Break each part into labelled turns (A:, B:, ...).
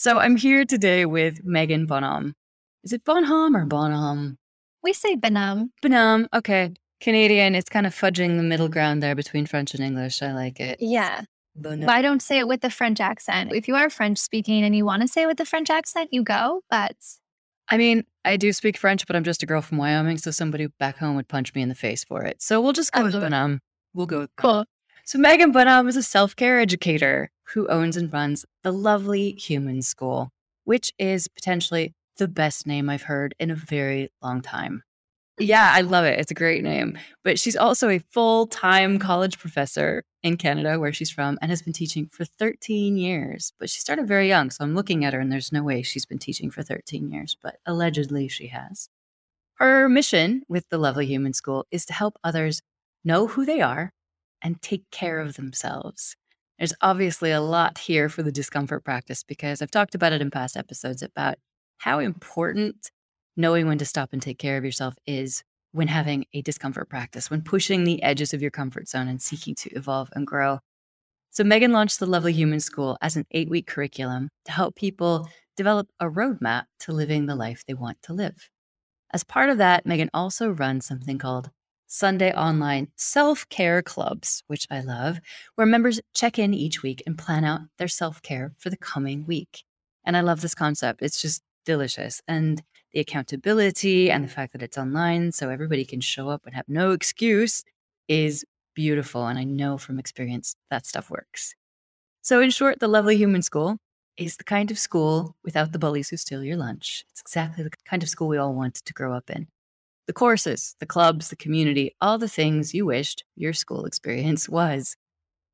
A: So I'm here today with Meghan Bonhomme. Is it Bonhomme or Bonhomme?
B: We say Bonhomme.
A: Bonhomme, okay. Canadian, it's kind of fudging the middle ground there between French and English. I like it.
B: Yeah. Bonhomme. But I don't say it with the French accent. If you are French speaking and you want to say it with the French accent, you go. But
A: I mean, I do speak French, but I'm just a girl from Wyoming, so somebody back home would punch me in the face for it. So we'll just go with Bonhomme. We'll go with
B: Cool.
A: So Meghan Bonhomme is a self-care educator who owns and runs the Lovely Human School, which is potentially the best name I've heard in a very long time. Yeah, I love it. It's a great name. But she's also a full time college professor in Canada, where she's from, and has been teaching for 13 years. But she started very young. So I'm looking at her, and there's no way she's been teaching for 13 years, but allegedly she has. Her mission with the Lovely Human School is to help others know who they are and take care of themselves. There's obviously a lot here for the discomfort practice because I've talked about it in past episodes about how important knowing when to stop and take care of yourself is when having a discomfort practice, when pushing the edges of your comfort zone and seeking to evolve and grow. So, Meghan launched the Lovely Human School as an eight week curriculum to help people develop a roadmap to living the life they want to live. As part of that, Meghan also runs something called Sunday online self care clubs, which I love, where members check in each week and plan out their self care for the coming week. And I love this concept. It's just delicious. And the accountability and the fact that it's online so everybody can show up and have no excuse is beautiful. And I know from experience that stuff works. So, in short, the Lovely Human School is the kind of school without the bullies who steal your lunch. It's exactly the kind of school we all want to grow up in the courses, the clubs, the community, all the things you wished your school experience was.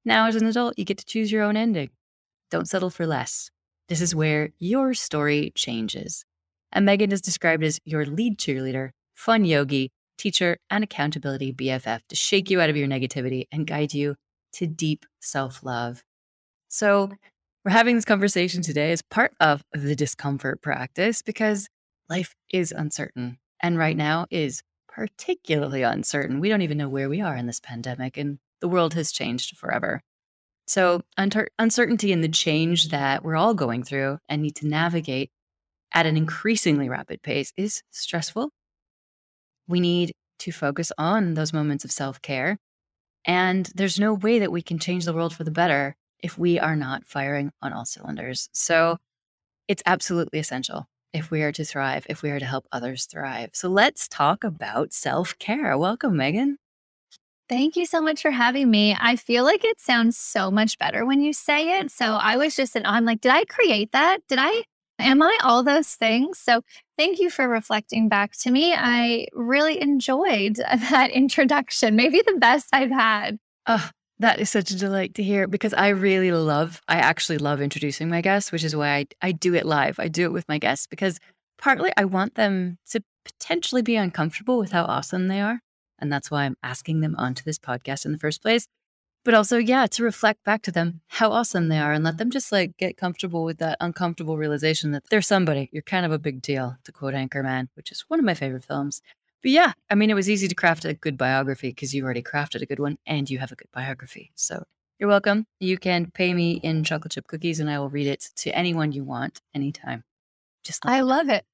A: Now, as an adult, you get to choose your own ending. Don't settle for less. This is where your story changes. And Meghan is described as your lead cheerleader, fun yogi, teacher, and accountability BFF to shake you out of your negativity and guide you to deep self love. So, we're having this conversation today as part of the discomfort practice because life is uncertain and right now is particularly uncertain. We don't even know where we are in this pandemic, and the world has changed forever. So, uncertainty and the change that we're all going through and need to navigate at an increasingly rapid pace is stressful. We need to focus on those moments of self care. And there's no way that we can change the world for the better if we are not firing on all cylinders. So, it's absolutely essential if we are to thrive, if we are to help others thrive. So let's talk about self care. Welcome, Meghan.
B: Thank you so much for having me. I feel like it sounds so much better when you say it. So I was just, I'm like, did I create that? Did I, am I all those things? So thank you for reflecting back to me. I really enjoyed that introduction, maybe the best I've had.
A: Oh, that is such a delight to hear because I really love, I actually love introducing my guests, which is why I, I do it live. I do it with my guests because partly I want them to potentially be uncomfortable with how awesome they are. And that's why I'm asking them onto this podcast in the first place. But also, yeah, to reflect back to them how awesome they are and let them just like get comfortable with that uncomfortable realization that they're somebody. You're kind of a big deal, to quote Anchorman, which is one of my favorite films. But yeah, I mean, it was easy to craft a good biography because you already crafted a good one and you have a good biography. So you're welcome. You can pay me in chocolate chip cookies and I will read it to anyone you want anytime.
B: Just I love it.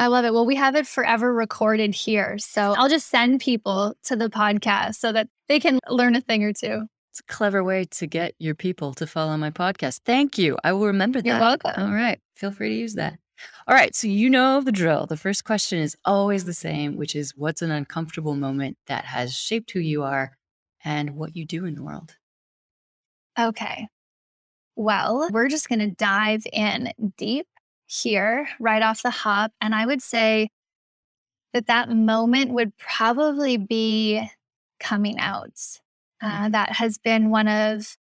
B: I love it. Well, we have it forever recorded here. So I'll just send people to the podcast so that they can learn a thing or two.
A: It's a clever way to get your people to follow my podcast. Thank you. I will remember that.
B: You're welcome.
A: All right. Feel free to use that. All right, so you know the drill. The first question is always the same, which is what's an uncomfortable moment that has shaped who you are and what you do in the world?
B: Okay. Well, we're just going to dive in deep here right off the hop. And I would say that that moment would probably be coming out. Uh, mm-hmm. that has been one of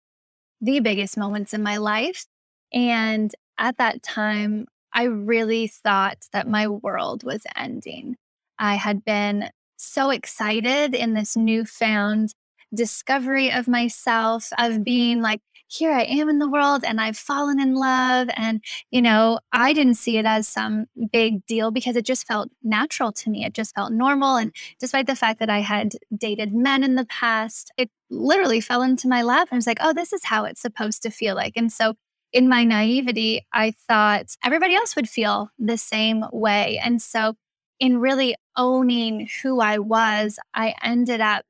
B: the biggest moments in my life. And at that time, I really thought that my world was ending. I had been so excited in this newfound discovery of myself, of being like, here I am in the world and I've fallen in love. And, you know, I didn't see it as some big deal because it just felt natural to me. It just felt normal. And despite the fact that I had dated men in the past, it literally fell into my lap. I was like, oh, this is how it's supposed to feel like. And so in my naivety, I thought everybody else would feel the same way. And so in really owning who I was, I ended up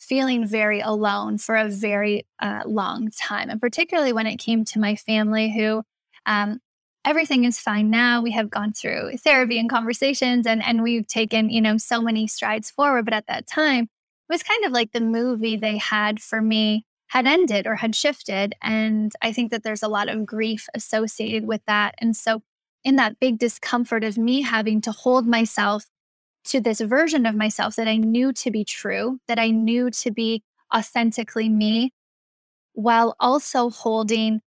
B: feeling very alone for a very uh, long time. And particularly when it came to my family, who um, everything is fine now. We have gone through therapy and conversations and, and we've taken, you know, so many strides forward. But at that time, it was kind of like the movie they had for me had ended or had shifted. And I think that there's a lot of grief associated with that. And so, in that big discomfort of me having to hold myself to this version of myself that I knew to be true, that I knew to be authentically me, while also holding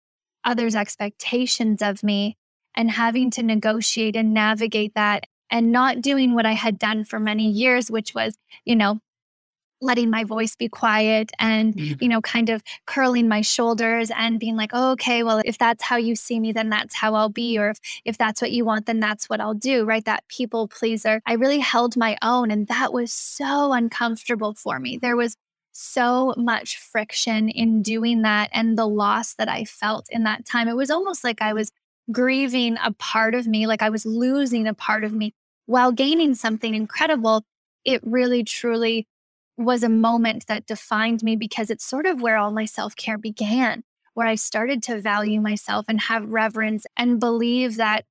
B: others' expectations of me and having to negotiate and navigate that and not doing what I had done for many years, which was, you know, letting my voice be quiet and mm. you know kind of curling my shoulders and being like oh, okay well if that's how you see me then that's how i'll be or if if that's what you want then that's what i'll do right? That people pleaser. I really held my own and that was so uncomfortable for me. There was so much friction in doing that and the loss that i felt in that time. It was almost like i was grieving a part of me like i was losing a part of me. While gaining something incredible it really truly was a moment that defined me because it's sort of where all my self care began, where I started to value myself and have reverence and believe that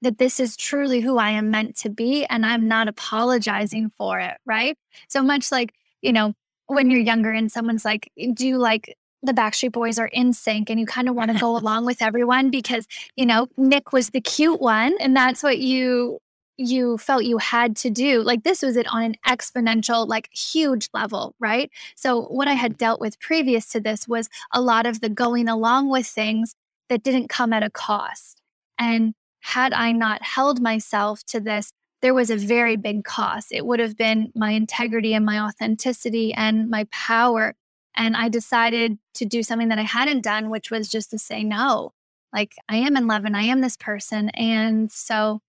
B: that this is truly who I am meant to be and I'm not apologizing for it, right? So much like, you know, when you're younger and someone's like, do you like the Backstreet Boys are NSYNC and you kind of want to go along with everyone because, you know, Nick was the cute one and that's what you you felt you had to do. Like this was it on an exponential, like huge level, right? So, what I had dealt with previous to this was a lot of the going along with things that didn't come at a cost. And had I not held myself to this, there was a very big cost. It would have been my integrity and my authenticity and my power. And I decided to do something that I hadn't done, which was just to say no. Like, I am in love and I am this person. And so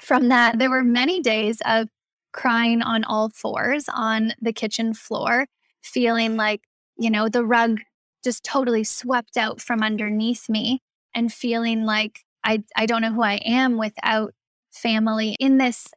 B: from that, there were many days of crying on all fours on the kitchen floor, feeling like, you know, the rug just totally swept out from underneath me and feeling like I, I don't know who I am without family in this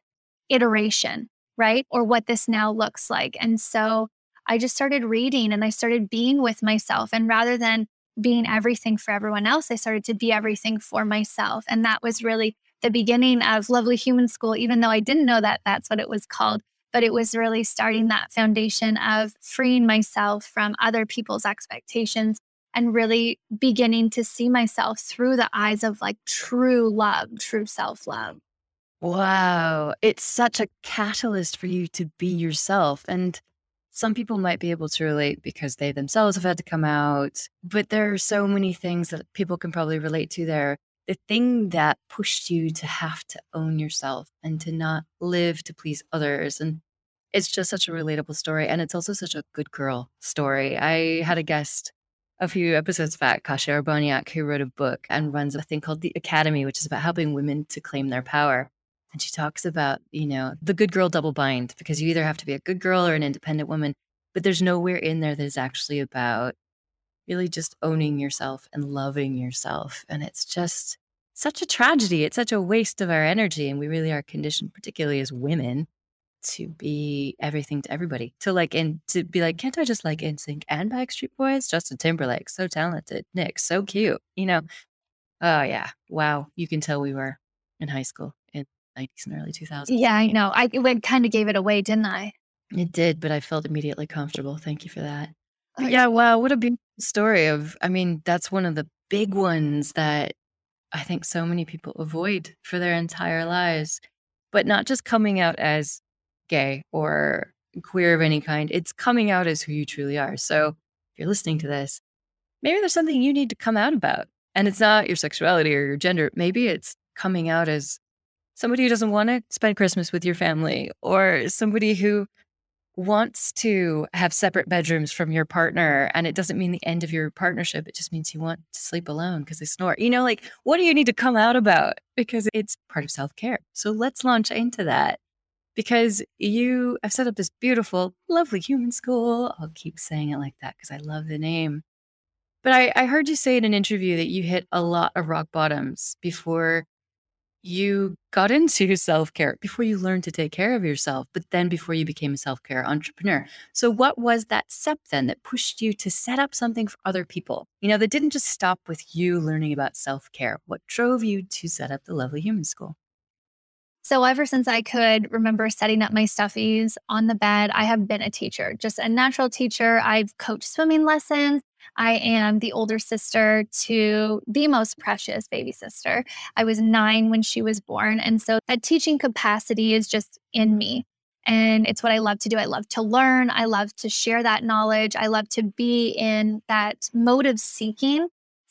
B: iteration, right? Or what this now looks like. And so I just started reading and I started being with myself. And rather than being everything for everyone else, I started to be everything for myself. And that was really the beginning of Lovely Human School, even though I didn't know that that's what it was called. But it was really starting that foundation of freeing myself from other people's expectations and really beginning to see myself through the eyes of like true love, true self love.
A: Wow. It's such a catalyst for you to be mm-hmm. yourself. And some people might be able to relate because they themselves have had to come out, but there are so many things that people can probably relate to there the thing that pushed you to have to own yourself and to not live to please others. And it's just such a relatable story. And it's also such a good girl story. I had a guest a few episodes back, Kasia Urbaniak, who wrote a book and runs a thing called The Academy, which is about helping women to claim their power. And she talks about, you know, the good girl double bind, because you either have to be a good girl or an independent woman, but there's nowhere in there that is actually about really just owning yourself and loving yourself. And it's just such a tragedy. It's such a waste of our energy. And we really are conditioned, particularly as women, to be everything to everybody. To like, and to be like, can't I just like NSYNC and Backstreet Boys? Justin Timberlake, so talented. Nick, so cute. You know? Oh, yeah. Wow. You can tell we were in high school in 90s and early 2000s.
B: Yeah, I know. I kind of gave it away, didn't I?
A: It did, but I felt immediately comfortable. Thank you for that. Uh, yeah, wow, what a beautiful story of I mean, that's one of the big ones that I think so many people avoid for their entire lives. But not just coming out as gay or queer of any kind, it's coming out as who you truly are. So if you're listening to this, maybe there's something you need to come out about. And it's not your sexuality or your gender. Maybe it's coming out as somebody who doesn't want to spend Christmas with your family or somebody who wants to have separate bedrooms from your partner and it doesn't mean the end of your partnership it just means you want to sleep alone because they snore. You know like what do you need to come out about? Because it's part of self-care. So let's launch into that. Because you have set up this beautiful lovely human school. I'll keep saying it like that because i love the name. But I, I heard you say in an interview that you hit a lot of rock bottoms before you got into self care before you learned to take care of yourself, but then before you became a self care entrepreneur. So, what was that step then that pushed you to set up something for other people? You know, that didn't just stop with you learning about self care. What drove you to set up the Lovely Human School?
B: So, ever since I could remember setting up my stuffies on the bed, I have been a teacher, just a natural teacher. I've coached swimming lessons. I am the older sister to the most precious baby sister. I was nine when she was born. And so that teaching capacity is just in me. And it's what I love to do. I love to learn. I love to share that knowledge. I love to be in that mode of seeking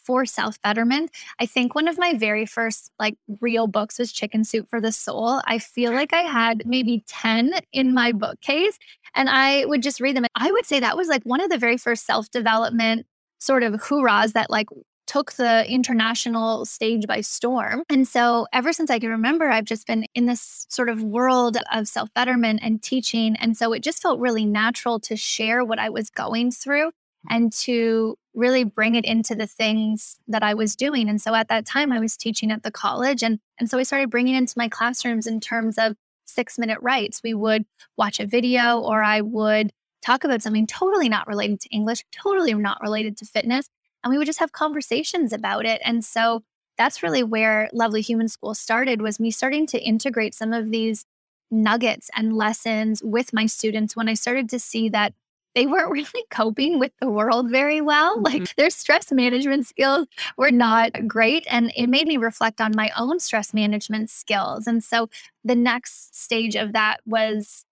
B: for self betterment. I think one of my very first like real books was Chicken Soup for the Soul. I feel like I had maybe 10 in my bookcase and I would just read them. I would say that was like one of the very first self development sort of hoorahs that like took the international stage by storm. And so, ever since I can remember, I've just been in this sort of world of self betterment and teaching. And so, it just felt really natural to share what I was going through and to really bring it into the things that I was doing. And so, at that time, I was teaching at the college. And, and so, I started bringing into my classrooms in terms of six minute writes. We would watch a video or I would talk about something totally not related to English, totally not related to fitness. And we would just have conversations about it. And so that's really where Lovely Human School started was me starting to integrate some of these nuggets and lessons with my students when I started to see that they weren't really coping with the world very well. Mm-hmm. Like their stress management skills were not great. And it made me reflect on my own stress management skills. And so the next stage of that was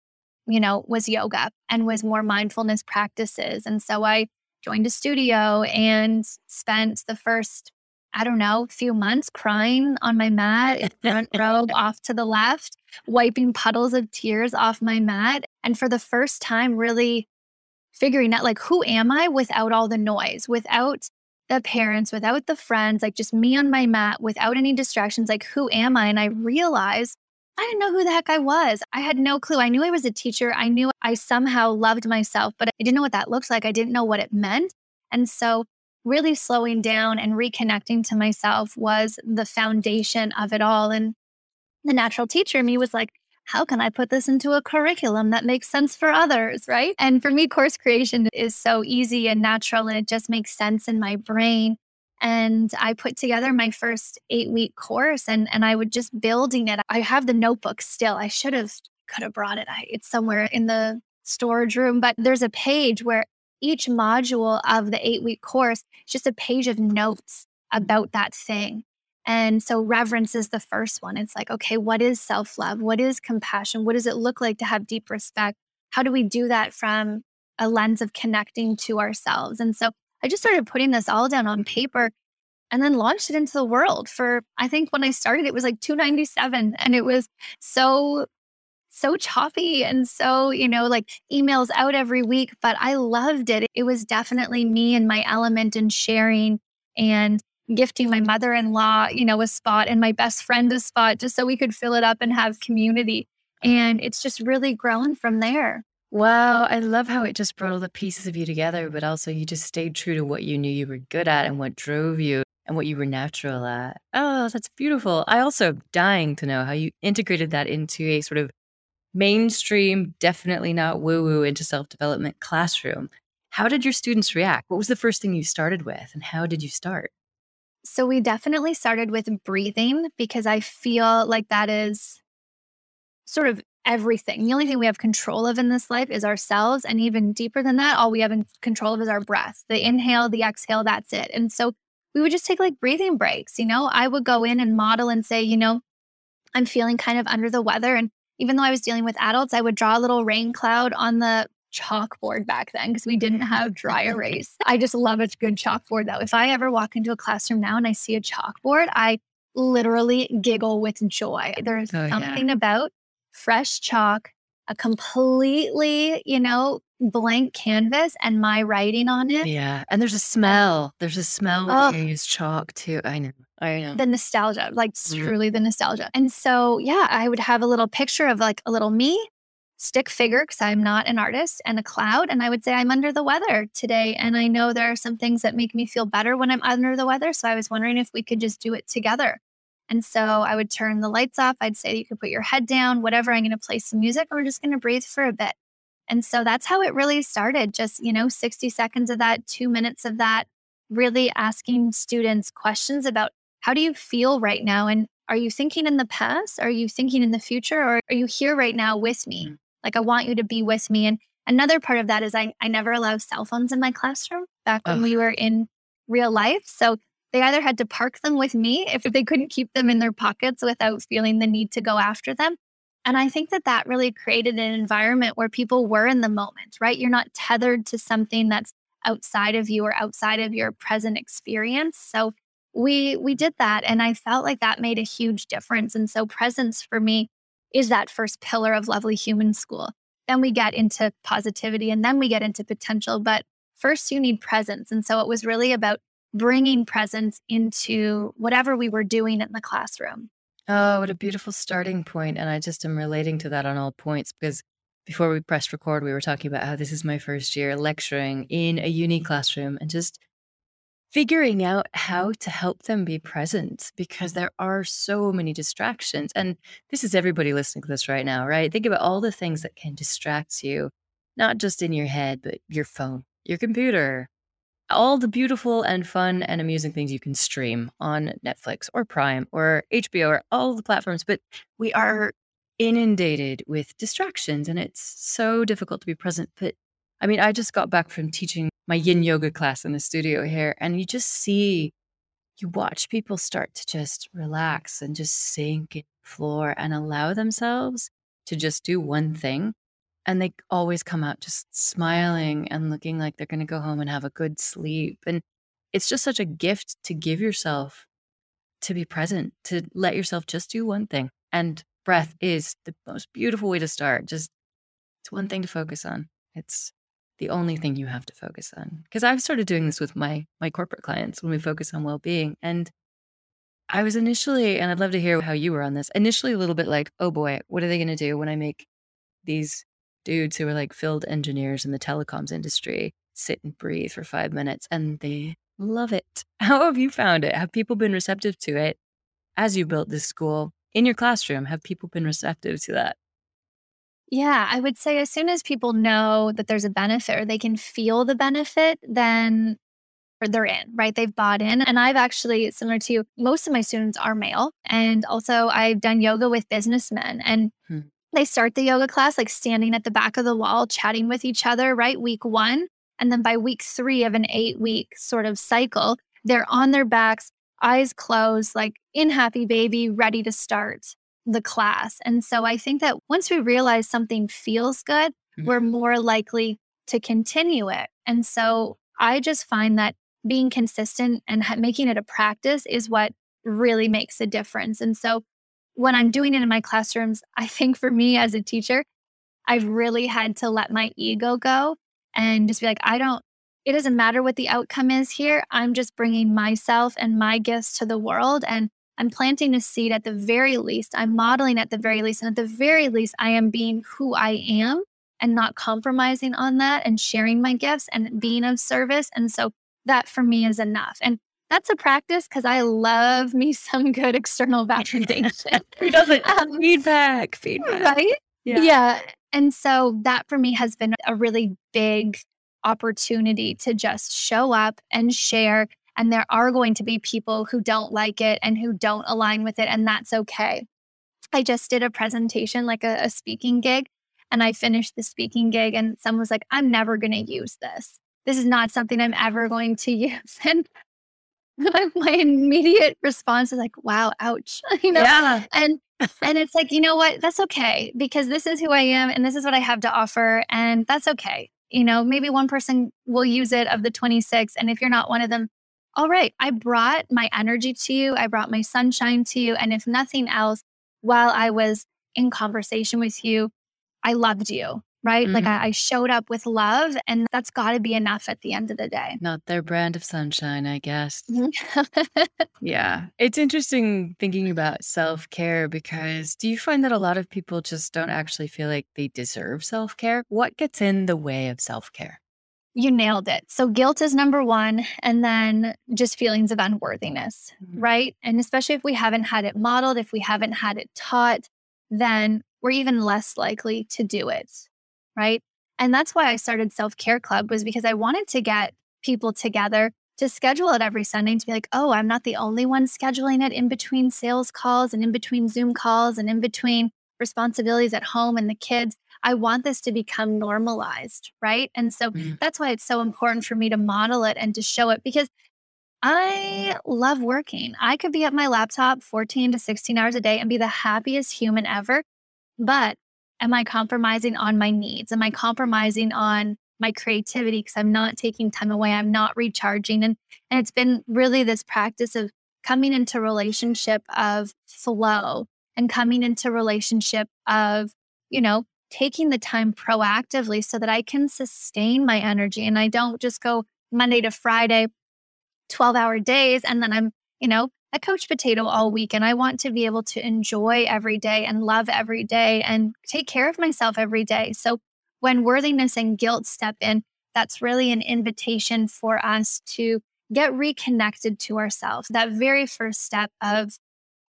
B: you know, was yoga and was more mindfulness practices. And so I joined a studio and spent the first, I don't know, few months crying on my mat, front row off to the left, wiping puddles of tears off my mat. And for the first time, really figuring out like, who am I without all the noise, without the parents, without the friends, like just me on my mat, without any distractions, like, who am I? And I realized I didn't know who the heck I was. I had no clue. I knew I was a teacher. I knew I somehow loved myself, but I didn't know what that looks like. I didn't know what it meant. And so, really slowing down and reconnecting to myself was the foundation of it all. And the natural teacher me was like, how can I put this into a curriculum that makes sense for others? Right. And for me, course creation is so easy and natural, and it just makes sense in my brain and I put together my first eight week course and, and I would just building it. I have the notebook still. I should have could have brought it. I, it's somewhere in the storage room, but there's a page where each module of the eight week course is just a page of notes about that thing. And so reverence is the first one. It's like, okay, what is self love? What is compassion? What does it look like to have deep respect? How do we do that from a lens of connecting to ourselves? And so I just started putting this all down on paper and then launched it into the world for I think when I started it was like 297 and it was so so choppy and so, you know, like emails out every week, but I loved it. It was definitely me and my element and sharing and gifting my mother-in-law, you know, a spot and my best friend a spot just so we could fill it up and have community. And it's just really grown from there.
A: Wow, I love how it just brought all the pieces of you together, but also you just stayed true to what you knew you were good at and what drove you and what you were natural at. Oh, that's beautiful. I also am dying to know how you integrated that into a sort of mainstream, definitely not woo woo into self development classroom. How did your students react? What was the first thing you started with, and how did you start?
B: So, we definitely started with breathing because I feel like that is sort of everything. The only thing we have control of in this life is ourselves. And even deeper than that, all we have in control of is our breath. The inhale, the exhale, that's it. And so we would just take like breathing breaks. You know, I would go in and model and say, you know, I'm feeling kind of under the weather. And even though I was dealing with adults, I would draw a little rain cloud on the chalkboard back then because we didn't have dry erase. I just love a good chalkboard though. If I ever walk into a classroom now and I see a chalkboard, I literally giggle with joy. There's oh, something yeah. about fresh chalk, a completely, you know, blank canvas and my writing on it.
A: Yeah. And there's a smell. There's a smell oh. when you use chalk too. I know. I know.
B: The nostalgia, like mm-hmm. truly the nostalgia. And so, yeah, I would have a little picture of like a little me, stick figure, because I'm not an artist, and a cloud. And I would say, I'm under the weather today. And I know there are some things that make me feel better when I'm under the weather. So I was wondering if we could just do it together. And so I would turn the lights off. I'd say you could put your head down, whatever. I'm going to play some music. We're just going to breathe for a bit. And so that's how it really started. Just, you know, 60 seconds of that, two minutes of that, really asking students questions about how do you feel right now? And are you thinking in the past? Are you thinking in the future? Or are you here right now with me? Mm-hmm. Like, I want you to be with me. And another part of that is I, I never allowed cell phones in my classroom back when we were in real life. So they either had to park them with me if they couldn't keep them in their pockets without feeling the need to go after them. And I think that that really created an environment where people were in the moment, right? You're not tethered to something that's outside of you or outside of your present experience. So we we did that and I felt like that made a huge difference. And so presence for me is that first pillar of lovely human school. Then we get into positivity and then we get into potential, but first you need presence. And so it was really about bringing presence into whatever we were doing in the classroom.
A: Oh, what a beautiful starting point. And I just am relating to that on all points because before we pressed record, we were talking about how this is my first year lecturing in a uni classroom and just figuring out how mm-hmm. to help them be present because there are so many distractions. And this is everybody listening to this right now, right? Think about all the things that can distract you, not just in your head, but your phone, your computer, all the beautiful and fun and amusing things you can stream on Netflix or Prime or HBO or all the platforms, but we are inundated with distractions and it's so difficult to be present. But I mean, I just got back from teaching my yin yoga class in the studio here, and you just see, you watch people start to just relax and just sink in the floor and allow themselves to just do one thing and they always come out just smiling and looking like they're going to go home and have a good sleep and it's just such a gift to give yourself to be present to let yourself just do one thing and breath is the most beautiful way to start just it's one thing to focus on it's the only thing you have to focus on because i've started doing this with my my corporate clients when we focus on well-being and i was initially and i'd love to hear how you were on this initially a little bit like oh boy what are they going to do when i make these dudes who are like field engineers in the telecoms industry sit and breathe for five minutes and they love it. How have you found it? Have people been receptive to it as you built this school in your classroom? Have people been receptive to that?
B: Yeah, I would say as soon as people know that there's a benefit or they can feel the benefit, then they're in, right? They've bought in. And I've actually, similar to you, most of my students are male. And also, I've done yoga with businessmen. And hmm. They start the yoga class like standing at the back of the wall, chatting with each other, right? Week one. And then by week three of an eight week sort of cycle, they're on their backs, eyes closed, like in happy baby, ready to start the class. And so I think that once we realize something feels good, mm-hmm. we're more likely to continue it. And so I just find that being consistent and ha- making it a practice is what really makes a difference. And so when I'm doing it in my classrooms, I think for me as a teacher, I've really had to let my ego go and just be like, I don't, it doesn't matter what the outcome is here. I'm just bringing myself and my gifts to the world. And I'm planting a seed at the very least. I'm modeling at the very least. And at the very least, I am being who I am and not compromising on that and sharing my gifts and being of service. And so that for me is enough. And that's a practice because I love me some good external validation.
A: Who doesn't? Um, feedback, feedback.
B: Right? Yeah. yeah. And so that for me has been a really big opportunity to just show up and share. And there are going to be people who don't like it and who don't align with it, and that's okay. I just did a presentation, like a, a speaking gig, and I finished the speaking gig, and someone was like, I'm never going to use this. This is not something I'm ever going to use. And my immediate response is like, wow, ouch. you know? Yeah. And and it's like, you know what? That's okay because this is who I am and this is what I have to offer. And that's okay. You know, maybe one person will use it of the 26. And if you're not one of them, all right, I brought my energy to you. I brought my sunshine to you. And if nothing else, while I was in conversation with you, I loved you right? Mm-hmm. Like I, I, showed up with love, and that's got to be enough at the end of the day.
A: Not their brand of sunshine, I guess. Mm-hmm. yeah. It's interesting thinking about self care because do you find that a lot of people just don't actually feel like they deserve self care? What gets in the way of self care?
B: You nailed it. So, guilt is number one, and then just feelings of unworthiness, mm-hmm. right? And especially if we haven't had it modeled, if we haven't had it taught, then we're even less likely to do it right? And that's why I started Self Care Club was because I wanted to get people together to schedule it every Sunday to be like, oh, I'm not the only one scheduling it in between sales calls and in between Zoom calls and in between responsibilities at home and the kids. I want this to become normalized, right? And so mm. that's why it's so important for me to model it and to show it because I love working. I could be at my laptop 14 to 16 hours a day and be the happiest human ever. But am I compromising on my needs? Am I compromising on my creativity because I'm not taking time away? I'm not recharging. And, and it's been really this practice of coming into relationship of flow and coming into relationship of, you know, taking the time proactively so that I can sustain my energy and I don't just go Monday to Friday, 12 hour days, and then I'm, you know, a couch potato all week and I want to be able to enjoy every day and love every day and take care of myself every day. So when worthiness and guilt step in, that's really an invitation for us to get reconnected to ourselves. That very first step of,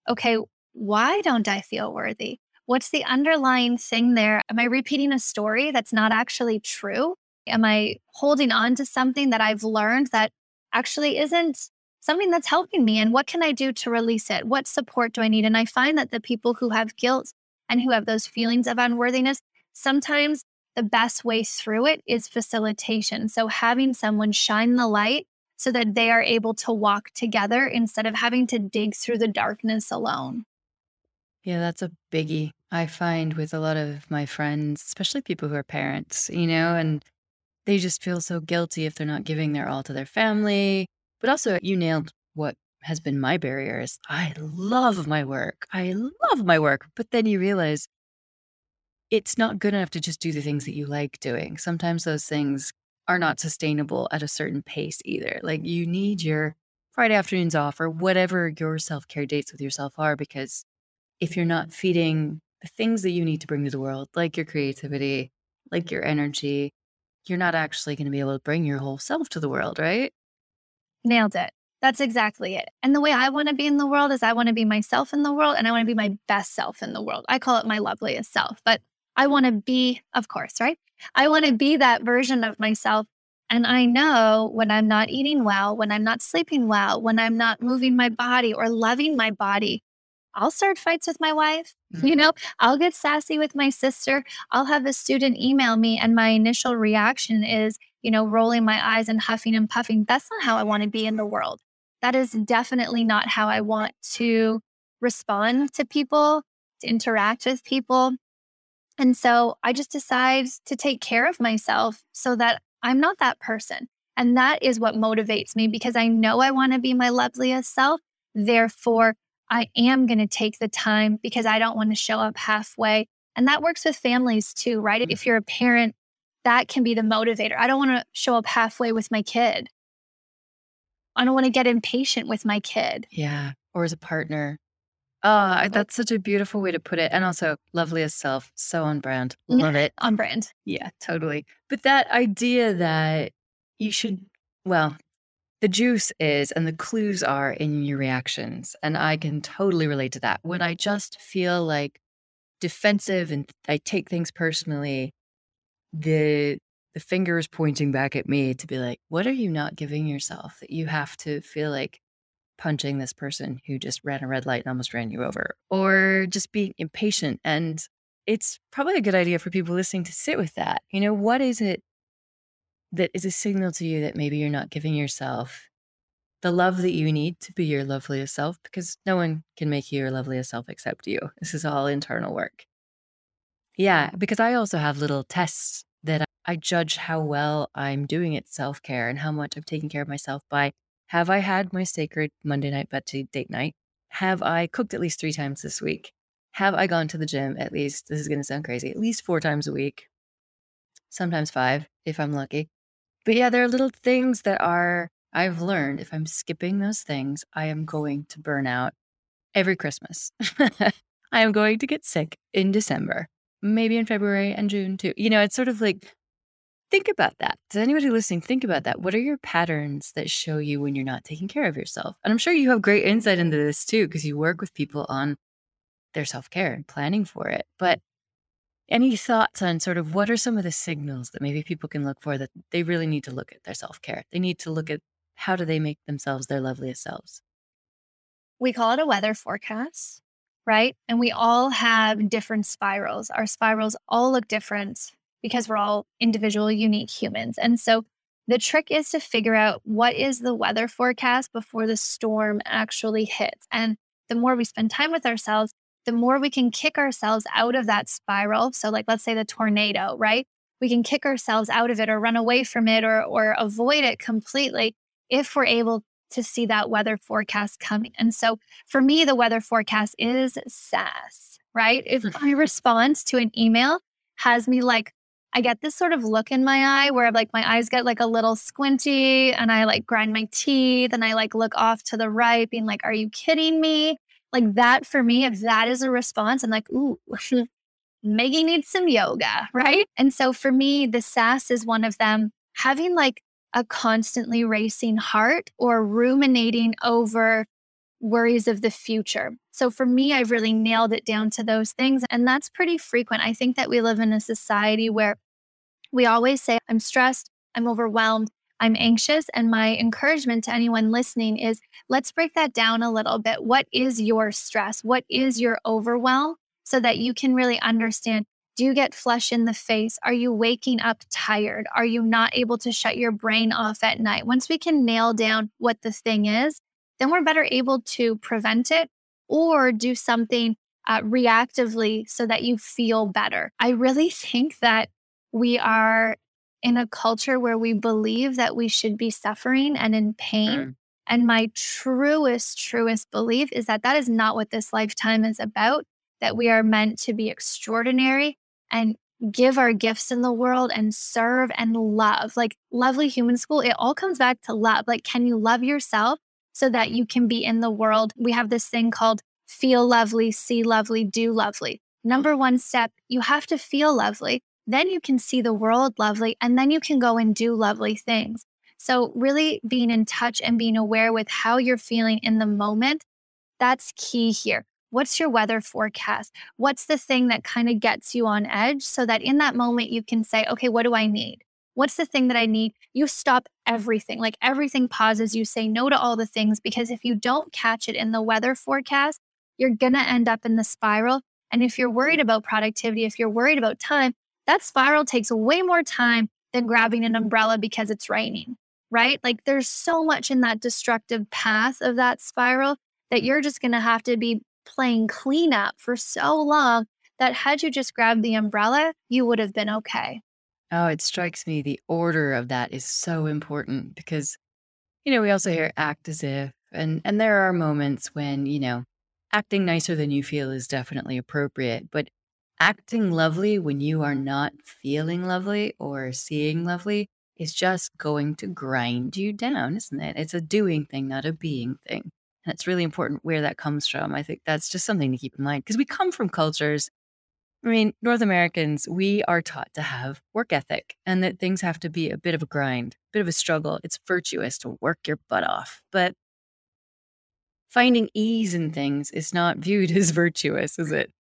B: okay, why don't I feel worthy? What's the underlying thing there? Am I repeating a story that's not actually true? Am I holding on to something that I've learned that actually isn't something that's helping me and what can I do to release it? What support do I need? And I find that the people who have guilt and who have those feelings of unworthiness, sometimes the best way through it is facilitation. So having someone shine the light so that they are able to walk together instead of having to dig through the darkness alone.
A: Yeah, that's a biggie. I find with a lot of my friends, especially people who are parents, you know, and they just feel so guilty if they're not giving their all to their family but also, you nailed what has been my barriers. I love my work. I love my work. But then you realize it's not good enough to just do the things that you like doing. Sometimes those things are not sustainable at a certain pace either. Like you need your Friday afternoons off or whatever your self care dates with yourself are, because if you're not feeding the things that you need to bring to the world, like your creativity, like your energy, you're not actually going to be able to bring your whole self to the world, right?
B: Nailed it. That's exactly it. And the way I want to be in the world is I want to be myself in the world and I want to be my best self in the world. I call it my loveliest self, but I want to be, of course, right? I want to be that version of myself. And I know when I'm not eating well, when I'm not sleeping well, when I'm not moving my body or loving my body, I'll start fights with my wife. Mm-hmm. You know, I'll get sassy with my sister. I'll have a student email me, and my initial reaction is, you know, rolling my eyes and huffing and puffing. That's not how I want to be in the world. That is definitely not how I want to respond to people, to interact with people. And so I just decide to take care of myself so that I'm not that person. And that is what motivates me because I know I want to be my loveliest self. Therefore, I am going to take the time because I don't want to show up halfway. And that works with families too, right? Mm-hmm. If you're a parent that can be the motivator. I don't want to show up halfway with my kid. I don't want to get impatient with my kid.
A: Yeah. Or as a partner. Oh, that's such a beautiful way to put it. And also, loveliest self. So on brand. Love it.
B: on brand.
A: Yeah, totally. But that idea that you should, well, the juice is and the clues are in your reactions. And I can totally relate to that. When I just feel like defensive and I take things personally, the the finger is pointing back at me to be like, what are you not giving yourself that you have to feel like punching this person who just ran a red light and almost ran you over, or just being impatient? And it's probably a good idea for people listening to sit with that. You know, what is it that is a signal to you that maybe you're not giving yourself the love that you need to be your loveliest self? Because no one can make you your loveliest self except you. This is all internal work. Yeah, mm. because I also have little tests that I judge how well I'm doing it self care and how much I'm taking care of myself by have I had my sacred Monday night bet date night? Have I cooked at least three times this week? Have I gone to the gym at least, this is going to sound crazy, at least four times a week? Sometimes five if I'm lucky. But yeah, there are little things that are, I've learned if I'm skipping those things, I am going to burn out every Christmas. I am going to get sick in December, maybe in February and June too. You know, it's sort of like, think about that. Does anybody listening think about that? What are your patterns that show you when you're not taking care of yourself? And I'm sure you have great insight into this too, because you work with people on their self care and planning for it. But any thoughts on sort of what are some of the signals that maybe people can look for that they really need to look at their self care? They need to look at how do they make themselves their loveliest selves?
B: We call it a weather forecast, right? And we all have different spirals. Our spirals all look different because we're all individual, unique humans. And so the trick is to figure out what is the weather forecast before the storm actually hits. And the more we spend time with ourselves, the more we can kick ourselves out of that spiral. So, like, let's say the tornado, right? We can kick ourselves out of it or run away from it or, or avoid it completely if we're able to see that weather forecast coming. And so, for me, the weather forecast is sass, right? If my response to an email has me like, I get this sort of look in my eye where like my eyes get like a little squinty and I like grind my teeth and I like look off to the right, being like, Are you kidding me? Like that for me, if that is a response, I'm like, ooh, Maggie needs some yoga, right? And so for me, the sass is one of them. Having like a constantly racing heart or ruminating over worries of the future. So for me, I've really nailed it down to those things. And that's pretty frequent. I think that we live in a society where we always say, I'm stressed, I'm overwhelmed, I'm anxious. And my encouragement to anyone listening is let's break that down a little bit. What is your stress? What is your overwhelm? So that you can really understand do you get flush in the face? Are you waking up tired? Are you not able to shut your brain off at night? Once we can nail down what the thing is, then we're better able to prevent it or do something uh, reactively so that you feel better. I really think that we are in a culture where we believe that we should be suffering and in pain. Mm. And my truest, truest belief is that that is not what this lifetime is about, that we are meant to be extraordinary and give our gifts in the world and serve and love. Like lovely human school, it all comes back to love. Like, can you love yourself so that you can be in the world? We have this thing called feel lovely, see lovely, do lovely. Number one step, you have to feel lovely then you can see the world lovely and then you can go and do lovely things. So, really being in touch and being aware with how you're feeling in the moment, that's key here. What's your weather forecast? What's the thing that kind of gets you on edge so that in that moment you can say, okay, what do I need? What's the thing that I need? You stop everything, like everything pauses. You say no to all the things because if you don't catch it in the weather forecast, you're going to end up in the spiral. And if you're worried about productivity, if you're worried about time, that spiral takes way more time than grabbing an umbrella because it's raining, right? Like there's so much in that destructive path of that spiral that you're just going to have to be playing cleanup for so long that had you just grabbed the umbrella, you would have been okay.
A: Oh, it strikes me the order of that is so important because, you know, we also hear act as if, and and there are moments when you know acting nicer than you feel is definitely appropriate, but acting lovely when you are not feeling lovely or seeing lovely is just going to grind you down, isn't it? It's a doing thing, not a being thing. And it's really important where that comes from. I think that's just something to keep in mind because we come from cultures. I mean, North Americans, we are taught to have work ethic and that things have to be a bit of a grind, a bit of a struggle. It's virtuous to work your butt off. But finding ease in things is not viewed as virtuous, is it?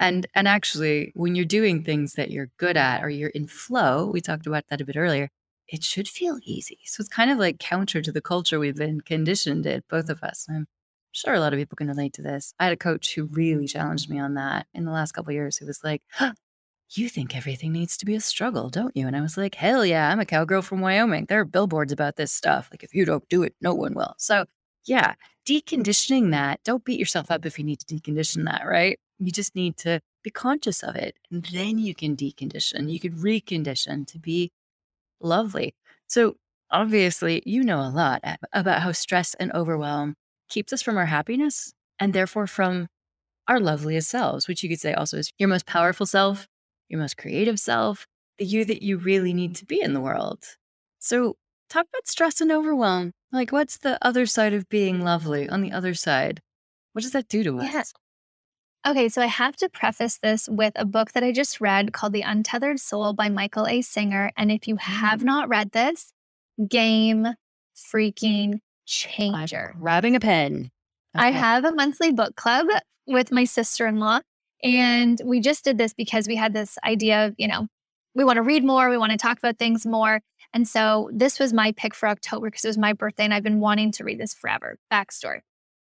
A: And and actually, when you're doing things that you're good at or you're in flow, we talked about that a bit earlier, it should feel easy. So it's kind of like counter to the culture we've been conditioned in, both of us. I'm sure a lot of people can relate to this. I had a coach who really challenged me on that in the last couple years who was like, huh, you think everything needs to be a struggle, don't you? And I was like, hell yeah, I'm a cowgirl from Wyoming. There are billboards about this stuff. Like, if you don't do it, no one will. So, yeah, deconditioning that, don't beat yourself up if you need to decondition that, right? You just need to be conscious of it. And then you can decondition, you could recondition to be lovely. So, obviously, you know a lot about how stress and overwhelm keeps us from our happiness and therefore from our loveliest selves, which you could say also is your most powerful self, your most creative self, the you that you really need to be in the world. So, talk about stress and overwhelm. Like, what's the other side of being lovely on the other side? What does that do to us?
B: Yeah. Okay, so I have to preface this with a book that I just read called The Untethered Soul by Michael A. Singer. And if you have mm. not read this, game freaking changer.
A: I'm grabbing a pen.
B: Okay. I have a monthly book club with my sister in law. And we just did this because we had this idea of, you know, we want to read more, we want to talk about things more. And so this was my pick for October because it was my birthday and I've been wanting to read this forever. Backstory.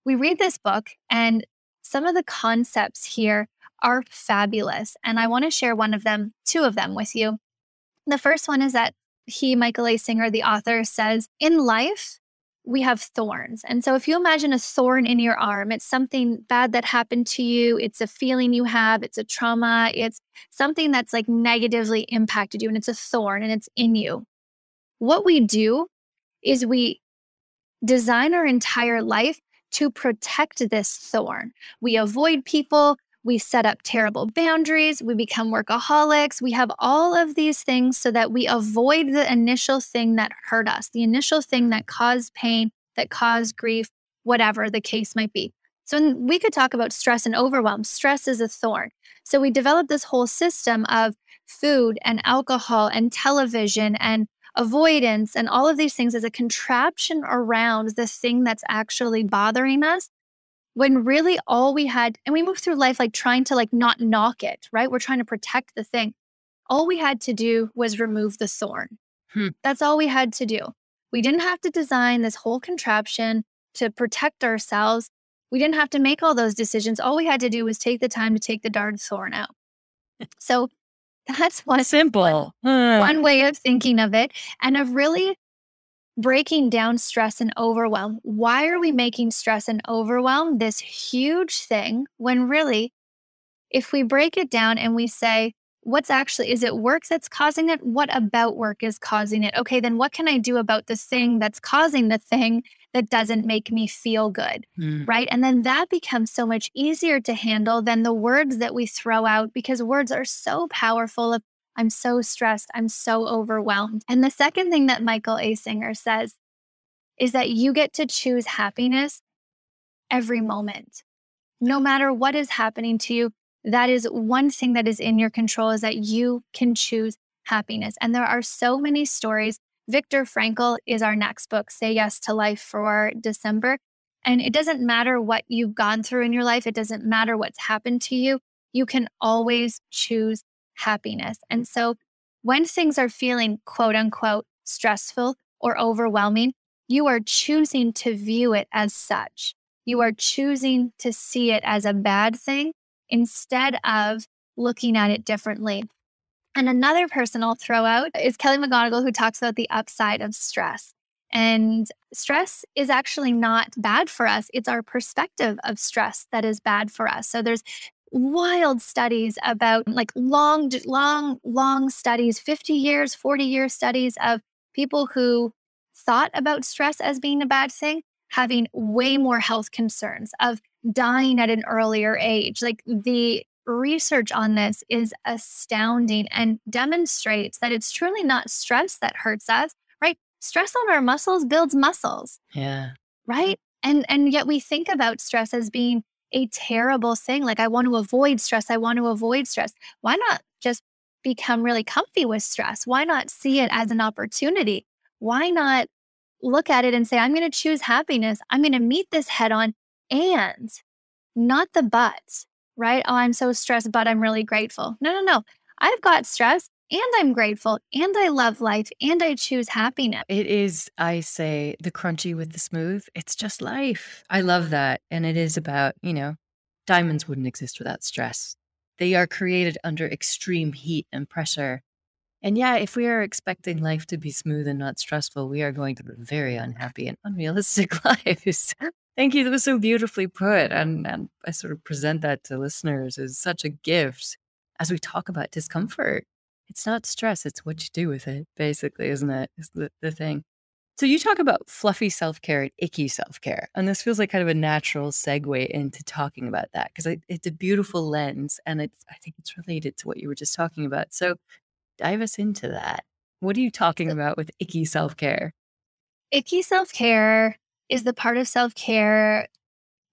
B: We read this book and some of the concepts here are fabulous. And I want to share one of them, two of them with you. The first one is that he, Michael A. Singer, the author, says in life, we have thorns. And so if you imagine a thorn in your arm, it's something bad that happened to you, it's a feeling you have, it's a trauma, it's something that's like negatively impacted you, and it's a thorn and it's in you. What we do is we design our entire life to protect this thorn. We avoid people, we set up terrible boundaries, we become workaholics, we have all of these things so that we avoid the initial thing that hurt us, the initial thing that caused pain, that caused grief, whatever the case might be. So we could talk about stress and overwhelm. Stress is a thorn. So we developed this whole system of food and alcohol and television and avoidance and all of these things as a contraption around the thing that's actually bothering us when really all we had and we move through life like trying to like not knock it right? We're trying to protect the thing. All we had to do was remove the thorn. Hmm. that's all we had to do. We didn't have to design this whole contraption to protect ourselves. We didn't have to make all those decisions. All we had to do was take the time to take the darn thorn out. So that's one
A: simple.
B: One, one way of thinking of it and of really breaking down stress and overwhelm. Why are we making stress and overwhelm this huge thing when really, if we break it down and we say, what's actually, is it work that's causing it? What about work is causing it? Okay, then what can I do about the thing that's causing the thing that doesn't make me feel good? Mm. Right. And then that becomes so much easier to handle than the words that we throw out because words are so powerful of, I'm so stressed. I'm so overwhelmed. And the second thing that Michael A. Singer says is that you get to choose happiness every moment. No matter what is happening to you, that is one thing that is in your control is that you can choose happiness. And there are so many stories Viktor Frankl is our next book, Say Yes to Life for December. And it doesn't matter what you've gone through in your life, it doesn't matter what's happened to you. You can always choose happiness. And so when things are feeling quote unquote stressful or overwhelming, you are choosing to view it as such. You are choosing to see it as a bad thing instead of looking at it differently. And another person I'll throw out is Kelly McGonigal, who talks about the upside of stress. And stress is actually not bad for us. It's our perspective of stress that is bad for us. So there's wild studies about like long, long, long studies, 50 years, 40 year studies of people who thought about stress as being a bad thing, having way more health concerns, of dying at an earlier age. Like the research on this is astounding and demonstrates that it's truly not stress that hurts us, right? Stress on our muscles builds muscles.
A: Yeah.
B: Right? And and yet we think about stress as being a terrible thing. Like I want to avoid stress. I want to avoid stress. Why not just become really comfy with stress? Why not see it as an opportunity? Why not look at it and say, I'm going to choose happiness. I'm going to meet this head on and not the but right? Oh, I'm so stressed, but I'm really grateful. No, no, no. I've got stress and I'm grateful and I love life and I choose happiness.
A: It is, I say, the crunchy with the smooth. It's just life. I love that. And it is about, you know, diamonds wouldn't exist without stress. They are created under extreme heat and pressure. And yeah, if we are expecting life to be smooth and not stressful, we are going to live very unhappy and unrealistic lives. Thank you. That was so beautifully put. And, and I sort of present that to listeners as such a gift as we talk about discomfort. It's not stress, it's what you do with it, basically, isn't it? Is the, the thing. So you talk about fluffy self care and icky self care. And this feels like kind of a natural segue into talking about that because it's a beautiful lens and it's, I think it's related to what you were just talking about. So dive us into that. What are you talking about with icky self care?
B: Icky self care is the part of self care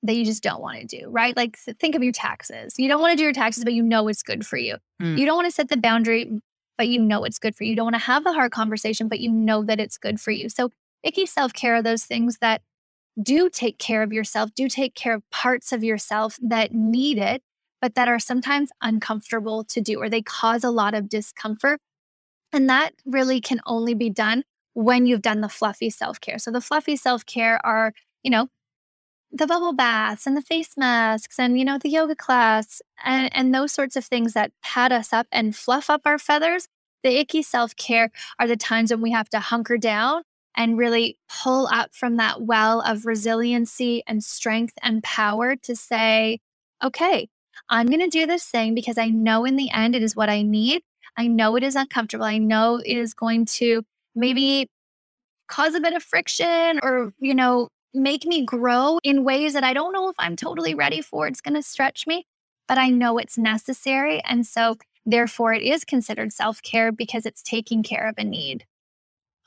B: that you just don't want to do, right? Like think of your taxes. You don't want to do your taxes, but you know it's good for you. Mm. You don't want to set the boundary, but you know it's good for you. You don't want to have the hard conversation, but you know that it's good for you. So icky self care are those things that do take care of yourself, do take care of parts of yourself that need it, but that are sometimes uncomfortable to do or they cause a lot of discomfort. And that really can only be done when you've done the fluffy self care. So the fluffy self care are, you know, the bubble baths and the face masks and you know the yoga class and, and those sorts of things that pat us up and fluff up our feathers. The icky self-care are the times when we have to hunker down and really pull up from that well of resiliency and strength and power to say okay i'm going to do this thing because i know in the end it is what i need. I know it is uncomfortable. I know it is going to maybe cause a bit of friction or you know make me grow in ways that I don't know if I'm totally ready for. It's going to stretch me, but I know it's necessary. And so, therefore, it is considered self care because it's taking care of a need.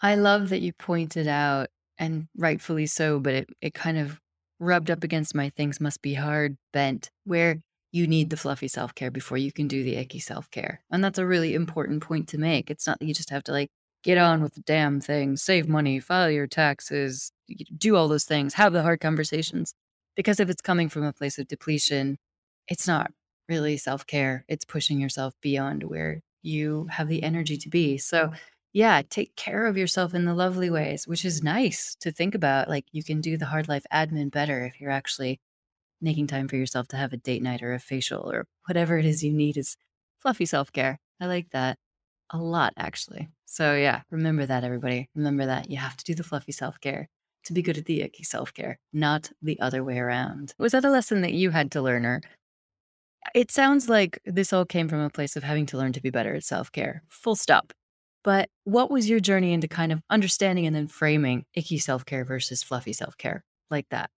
A: I love that you pointed out, and rightfully so, but it, it kind of rubbed up against my things must be hard bent, where you need the fluffy self care before you can do the icky self care. And that's a really important point to make. It's not that you just have to like get on with the damn thing, save money, file your taxes, do all those things, have the hard conversations. Because if it's coming from a place of depletion, it's not really self care. It's pushing yourself beyond where you have the energy to be. So, yeah, take care of yourself in the lovely ways, which is nice to think about. Like, you can do the hard life admin better if you're actually making time for yourself to have a date night or a facial or whatever it is you need is fluffy self care. I like that a lot, actually. So, yeah, remember that, everybody. Remember that you have to do the fluffy self care to be good at the icky self care, not the other way around. Was that a lesson that you had to learn, or it sounds like this all came from a place of having to learn to be better at self care, full stop. But what was your journey into kind of understanding and then framing icky self care versus fluffy self care like that?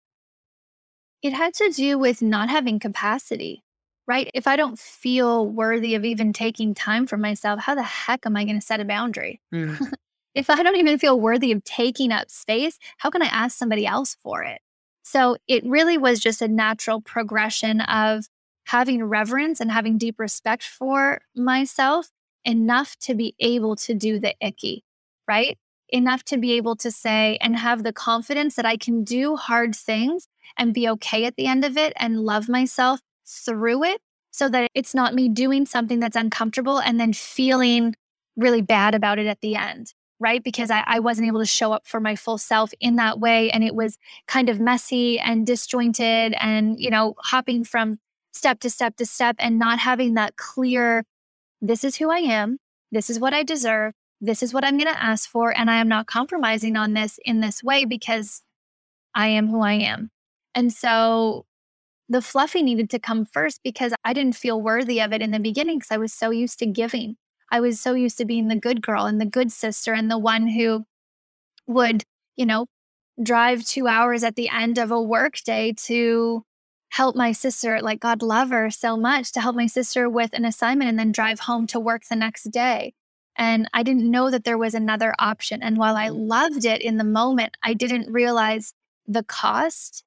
B: It had to do with not having capacity right? If I don't feel worthy of even taking time for myself, how the heck am I going to set a boundary? Mm. if I don't even feel worthy of taking up space, how can I ask somebody else for it? So it really was just a natural progression of having reverence and having deep respect for myself enough to be able to do the icky, right? Enough to be able to say and have the confidence that I can do hard things and be okay at the end of it and love myself through it so that it's not me doing something that's uncomfortable and then feeling really bad about it at the end, right? Because I, I, wasn't able to show up for my full self in that way. And it was kind of messy and disjointed and, you know, hopping from step to step to step and not having that clear, this is who I am, this is what I deserve, this is what I'm going to ask for. And I am not compromising on this in this way because I am who I am. And so the fluffy needed to come first because I didn't feel worthy of it in the beginning because I was so used to giving. I was so used to being the good girl and the good sister and the one who would, you know, drive two hours at the end of a work day to help my sister, like God love her so much, to help my sister with an assignment and then drive home to work the next day. And I didn't know that there was another option. And while I mm. loved it in the moment, I didn't realize the cost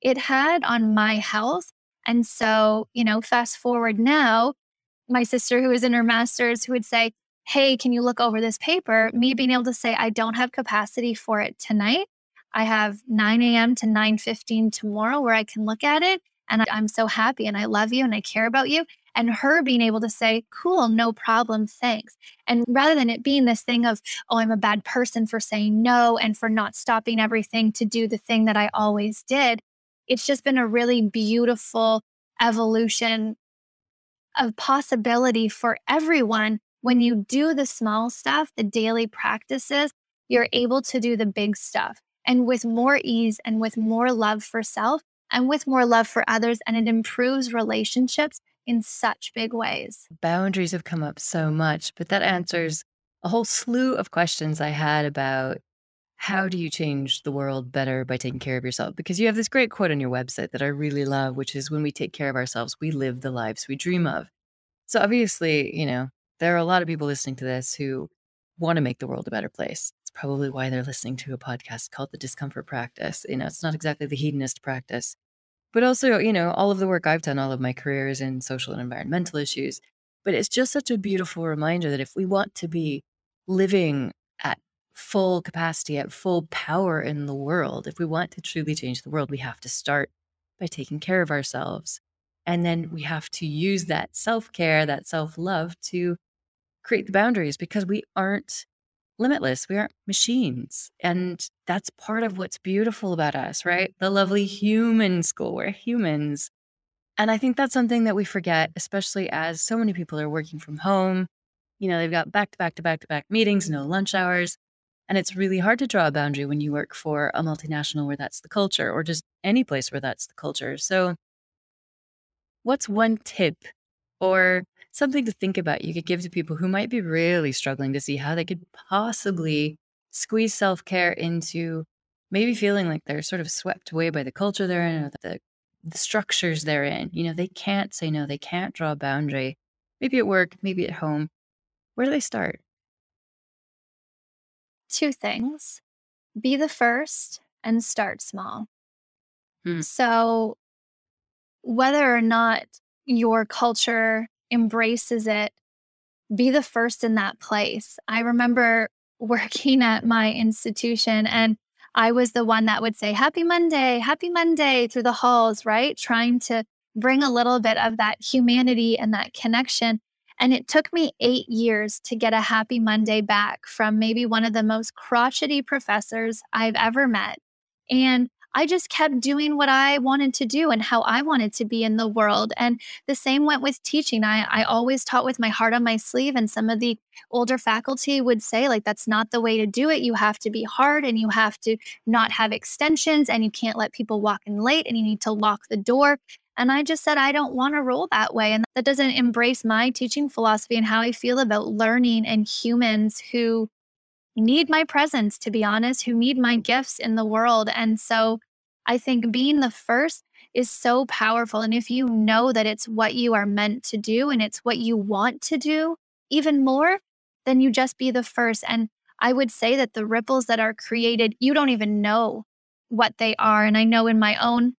B: it had on my health. And so, you know, fast forward now, my sister who is in her master's who would say, Hey, can you look over this paper? Me being able to say, I don't have capacity for it tonight. I have 9 a.m. to 9 15 tomorrow where I can look at it. And I'm so happy and I love you and I care about you. And her being able to say, cool, no problem, thanks. And rather than it being this thing of, oh, I'm a bad person for saying no and for not stopping everything to do the thing that I always did, it's just been a really beautiful evolution of possibility for everyone. When you do the small stuff, the daily practices, you're able to do the big stuff. and with more ease and with more love for self and with more love for others. And it improves relationships in such big ways.
A: Boundaries have come up so much, but that answers a whole slew of questions I had about how do you change the world better by taking care of yourself? Because you have this great quote on your website that I really love, which is when we take care of ourselves, we live the lives we dream of. So obviously, you know, there are a lot of people listening to this who want to make the world a better place. It's probably why they're listening to a podcast called The Discomfort Practice. You know, it's not exactly the hedonist practice, but also, you know, all of the work I've done, all of my careers in social and environmental issues. But it's just such a beautiful reminder that if we want to be living full capacity, at full power in the world, if we want to truly change the world, we have to start by taking care of ourselves. And then we have to use that self care, that self love to create the boundaries because we aren't limitless. We aren't machines. And that's part of what's beautiful about us, right? The lovely human school. We're humans. And I think that's something that we forget, especially as so many people are working from home. You know, they've got back to back to back to back meetings, no lunch hours. And it's really hard to draw a boundary when you work for a multinational where that's the culture or just any place where that's the culture. So, what's one tip or something to think about you could give to people who might be really struggling to see how they could possibly squeeze self care into maybe feeling like they're sort of swept away by the culture they're in or the, the structures they're in. You know, they can't say no, they can't draw a boundary, maybe at work, maybe at home. Where do they start?
B: Two things be the first and start small. Hmm. So, whether or not your culture embraces it, be the first in that place. I remember working at my institution and I was the one that would say, Happy Monday, Happy Monday through the halls, right? Trying to bring a little bit of that humanity and that connection. And it took me eight years to get a Happy Monday back from maybe one of the most crotchety professors I've ever met. And I just kept doing what I wanted to do and how I wanted to be in the world. And the same went with teaching. I, I always taught with my heart on my sleeve. And some of the older faculty would say, like, that's not the way to do it. You have to be hard and you have to not have extensions and you can't let people walk in late and you need to lock the door. And I just said, I don't want to roll that way. And that doesn't embrace my teaching philosophy and how I feel about learning and humans who need my presence, to be honest, who need my gifts in the world. And so I think being the first is so powerful. And if you know that it's what you are meant to do and it's what you want to do even more, then you just be the first. And I would say that the ripples that are created, you don't even know what they are. And I know in my own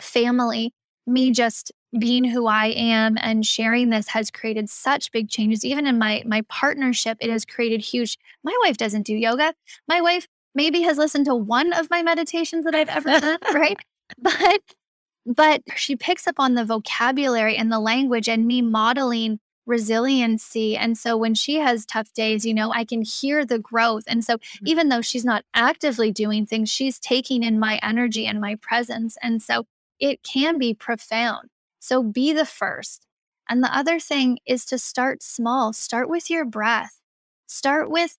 B: family, me just being who I am and sharing this has created such big changes. Even in my my partnership, it has created huge. My wife doesn't do yoga. My wife maybe has listened to one of my meditations that I've ever done, right? But but she picks up on the vocabulary and the language and me modeling resiliency. And so when she has tough days, you know, I can hear the growth. And so mm-hmm. even though she's not actively doing things, she's taking in my energy and my presence. And so it can be profound. So be the first. And the other thing is to start small, start with your breath, start with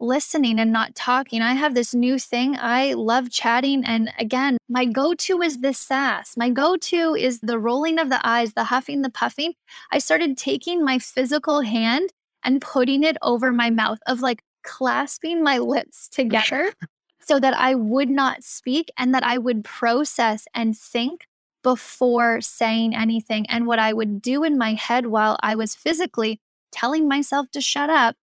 B: listening and not talking. I have this new thing. I love chatting. And again, my go to is this sass. My go to is the rolling of the eyes, the huffing, the puffing. I started taking my physical hand and putting it over my mouth, of like clasping my lips together so that I would not speak and that I would process and think before saying anything. And what I would do in my head while I was physically telling myself to shut up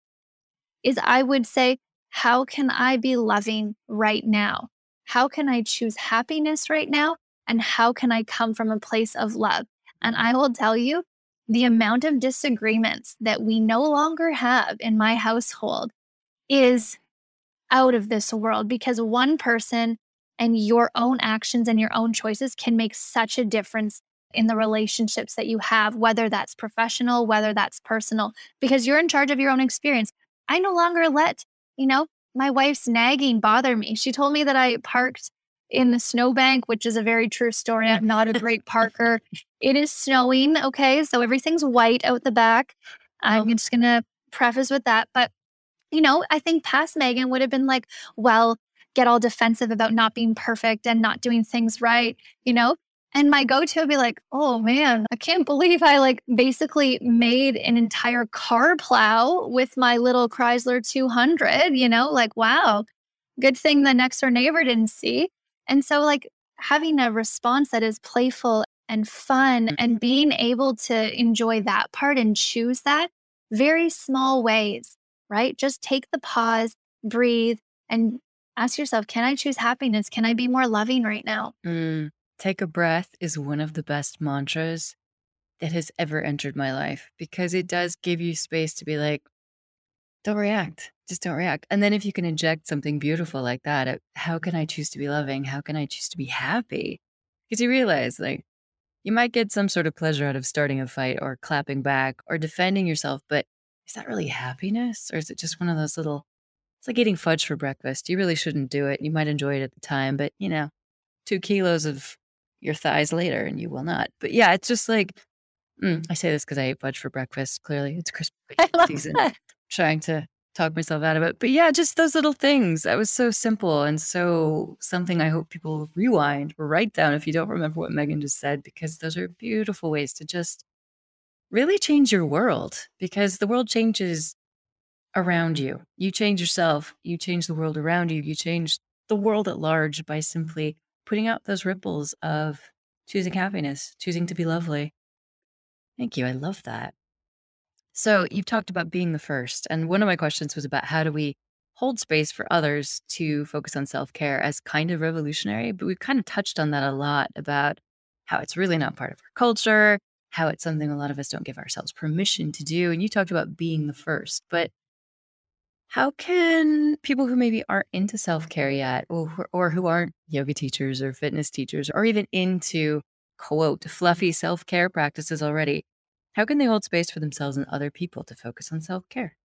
B: is I would say, how can I be loving right now? How can I choose happiness right now? And how can I come from a place of love? And I will tell you, the amount of disagreements that we no longer have in my household is out of this world because one person and your own actions and your own choices can make such a difference in the relationships that you have, whether that's professional, whether that's personal, because you're in charge of your own experience. I no longer let, you know, my wife's nagging bother me. She told me that I parked in the snowbank, which is a very true story. I'm not a great parker. it is snowing. Okay. So everything's white out the back. I'm um just going to preface with that. But, you know, I think past Meghan would have been like, well, get all defensive about not being perfect and not doing things right, you know? And my go to would be like, oh man, I can't believe I like basically made an entire car plow with my little Chrysler 200, you know, like, wow, good thing the next door neighbor didn't see. And so, like, having a response that is playful and fun mm-hmm. and being able to enjoy that part and choose that very small ways, right? Just take the pause, breathe, and ask yourself, can I choose happiness? Can I be more loving right now?
A: Mm. Take a breath is one of the best mantras that has ever entered my life because it does give you space to be like, don't react, just don't react. And then if you can inject something beautiful like that, uh, how can I choose to be loving? How can I choose to be happy? Because you realize, like, you might get some sort of pleasure out of starting a fight or clapping back or defending yourself, but is that really happiness? Or is it just one of those little, it's like eating fudge for breakfast. You really shouldn't do it. You might enjoy it at the time, but you know, two kilos of your thighs later and you will not. But yeah, it's just like, mm, I say this because I ate fudge for breakfast. Clearly, it's Christmas season. That. Trying to talk myself out of it. But yeah, just those little things. That was so simple and so something I hope people rewind or write down if you don't remember what Meghan just said, because those are beautiful ways to just really change your world because the world changes around you. You change yourself, you change the world around you, you change the world at large by simply putting out those ripples of choosing happiness, choosing to be lovely. Thank you. I love that. So, you've talked about being the first. And one of my questions was about how do we hold space for others to focus on self care as kind of revolutionary. But we've kind of touched on that a lot about how it's really not part of our culture, how it's something a lot of us don't give ourselves permission to do. And you talked about being the first. But how can people who maybe aren't into self care yet, or, or who aren't yoga teachers or fitness teachers, or even into quote fluffy self care practices already, how can they hold space for themselves and other people to focus on self care?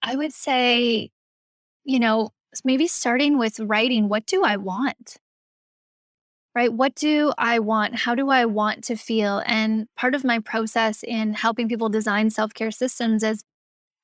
B: I would say, you know, maybe starting with writing what do I want? Right? What do I want? How do I want to feel? And part of my process in helping people design self care systems is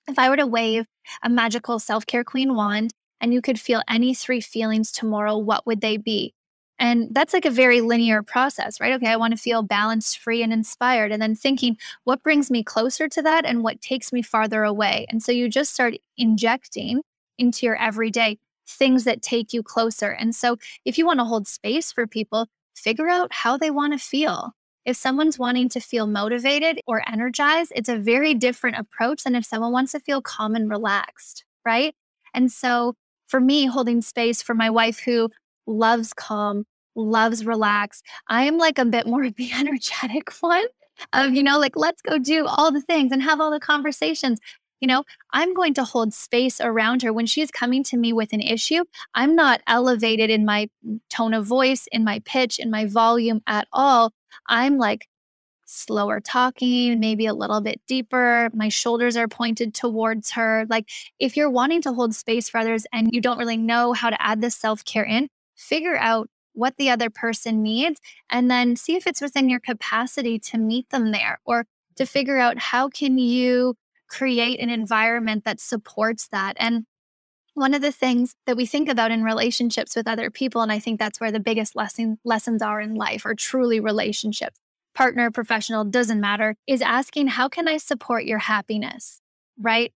B: if I were to wave a magical self care queen wand and you could feel any three feelings tomorrow, what would they be? And that's like a very linear process, right? Okay, I want to feel balanced, free, and inspired. And then thinking, what brings me closer to that and what takes me farther away? And so you just start injecting into your everyday things that take you closer. And so if you want to hold space for people, figure out how they want to feel. If someone's wanting to feel motivated or energized, it's a very different approach than if someone wants to feel calm and relaxed, right? And so for me, holding space for my wife who loves calm, loves relax, I am like a bit more of the energetic one of, you know, like, let's go do all the things and have all the conversations. You know, I'm going to hold space around her when she's coming to me with an issue. I'm not elevated in my mm, tone of voice, in my pitch, in my volume at all. I'm like slower talking, maybe a little bit deeper. My shoulders are pointed towards her. Like, if you're wanting to hold space for others and you don't really know how to add this self care in, figure out what the other person needs and then see if it's within your capacity to meet them there or to figure out how can you create an environment that supports that and one of the things that we think about in relationships with other people, and I think that's where the biggest lesson, lessons are in life, are truly relationships, partner, professional, doesn't matter, is asking, how can I support your happiness? Right?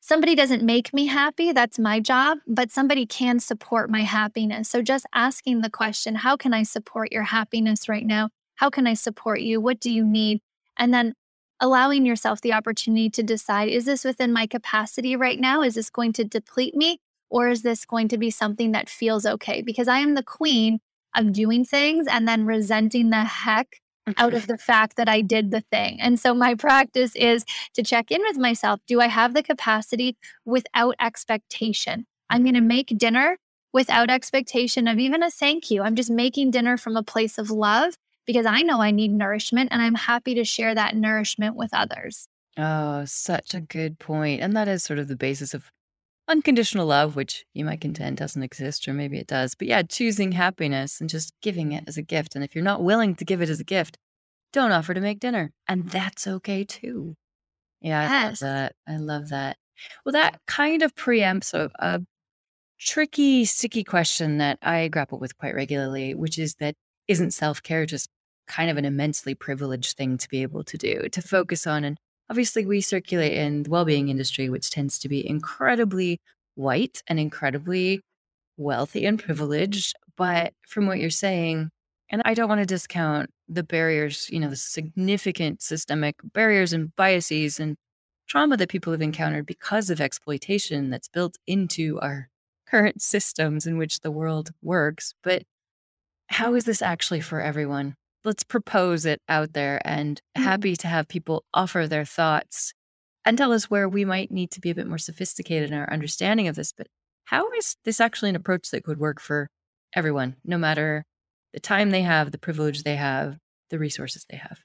B: Somebody doesn't make me happy, that's my job, but somebody can support my happiness. So just asking the question, how can I support your happiness right now? How can I support you? What do you need? And then allowing yourself the opportunity to decide is this within my capacity right now? Is this going to deplete me? Or is this going to be something that feels okay? Because I am the queen of doing things and then resenting the heck out of the fact that I did the thing. And so my practice is to check in with myself. Do I have the capacity without expectation? I'm going to make dinner without expectation of even a thank you. I'm just making dinner from a place of love because I know I need nourishment and I'm happy to share that nourishment with others.
A: Oh, such a good point. And that is sort of the basis of unconditional love, which you might contend doesn't exist, or maybe it does. But yeah, choosing happiness and just giving it as a gift. And if you're not willing to give it as a gift, don't offer to make dinner. And that's okay too. Yeah, I love that. I love that. Well, that kind of preempts a, a tricky, sticky question that I grapple with quite regularly, which is that isn't self care just kind of an immensely privileged thing to be able to do, to focus on? And obviously, we circulate in the well being industry, which tends to be incredibly white and incredibly wealthy and privileged. But from what you're saying, and I don't want to discount the barriers, you know, the significant systemic barriers and biases and trauma that people have encountered because of exploitation that's built into our current systems in which the world works. But how is this actually for everyone? Let's propose it out there and mm-hmm. happy to have people offer their thoughts and tell us where we might need to be a bit more sophisticated in our understanding of this. But how is this actually an approach that could work for everyone, no matter the time they have, the privilege they have, the resources they have?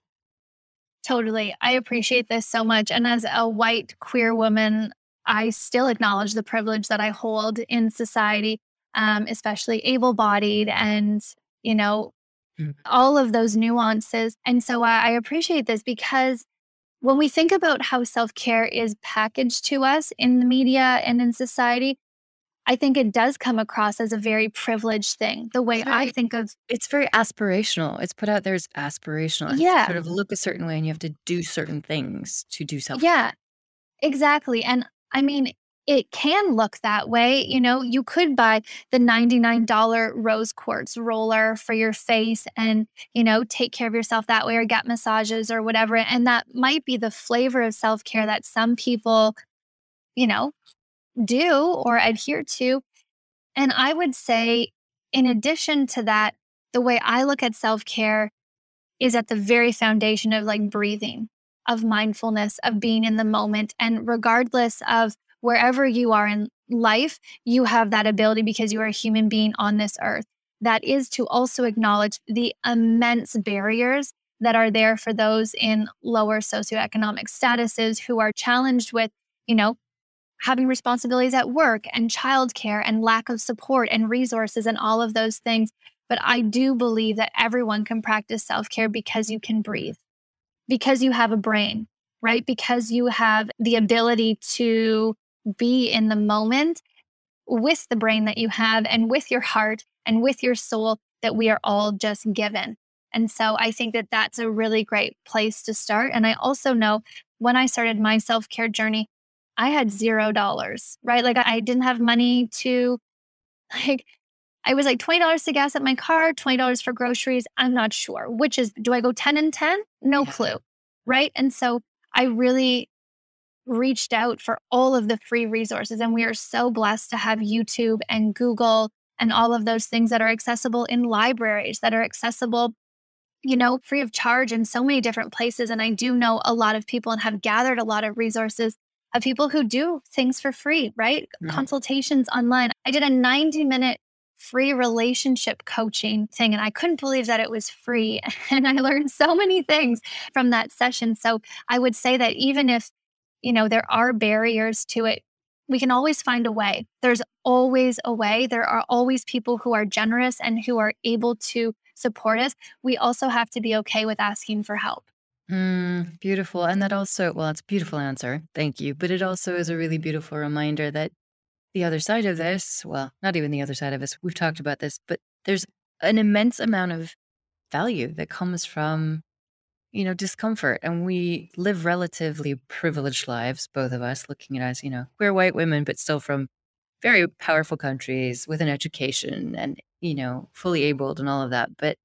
B: Totally. I appreciate this so much. And as a white queer woman, I still acknowledge the privilege that I hold in society, um, especially able bodied and, you know, mm. all of those nuances. And so I, I appreciate this because when we think about how self care is packaged to us in the media and in society, I think it does come across as a very privileged thing. The way I think of
A: it's very aspirational. It's put out there as aspirational. It's
B: yeah,
A: sort of look a certain way, and you have to do certain things to do self.
B: Yeah, exactly. And I mean, it can look that way. You know, you could buy the $99 rose quartz roller for your face and, you know, take care of yourself that way or get massages or whatever. And that might be the flavor of self care that some people, you know, do or adhere to. And I would say, in addition to that, the way I look at self care is at the very foundation of like breathing, of mindfulness, of being in the moment. And regardless of wherever you are in life, you have that ability because you are a human being on this earth. That is to also acknowledge the immense barriers that are there for those in lower socioeconomic statuses who are challenged with, you know, having responsibilities at work and childcare and lack of support and resources and all of those things. But I do believe that everyone can practice self care because you can breathe, because you have a brain, right? Because you have the ability to be in the moment with the brain that you have and with your heart and with your soul that we are all just given. And so I think that that's a really great place to start. And I also know when I started my self care journey, I had zero dollars, right? Like I didn't have money to like I was like $20 to gas at my car, $20 for groceries. I'm not sure. Which is do I go 10 and 10? No yeah. clue. Right. And so I really reached out for all of the free resources. And we are so blessed to have YouTube and Google and all of those things that are accessible in libraries, that are accessible, you know, free of charge in so many different places. And I do know a lot of people and have gathered a lot of resources of people who do things for free, right? Mm-hmm. Consultations online. I did a 90 minute free relationship coaching thing and I couldn't believe that it was free. And I learned so many things from that session. So I would say that even if, you know, there are barriers to it, we can always find a way. There's always a way. There are always people who are generous and who are able to support us. We also have to be okay with asking for help.
A: Mm, beautiful. And that also, well, it's a beautiful answer. Thank you. But it also is a really beautiful reminder that the other side of this, well, not even the other side of this, we've talked about this, but there's an immense amount of value that comes from, you know, discomfort. And we live relatively privileged lives, both of us, looking at us, you know, we're white women, but still from very powerful countries with an education and, you know, fully abled and all of that. But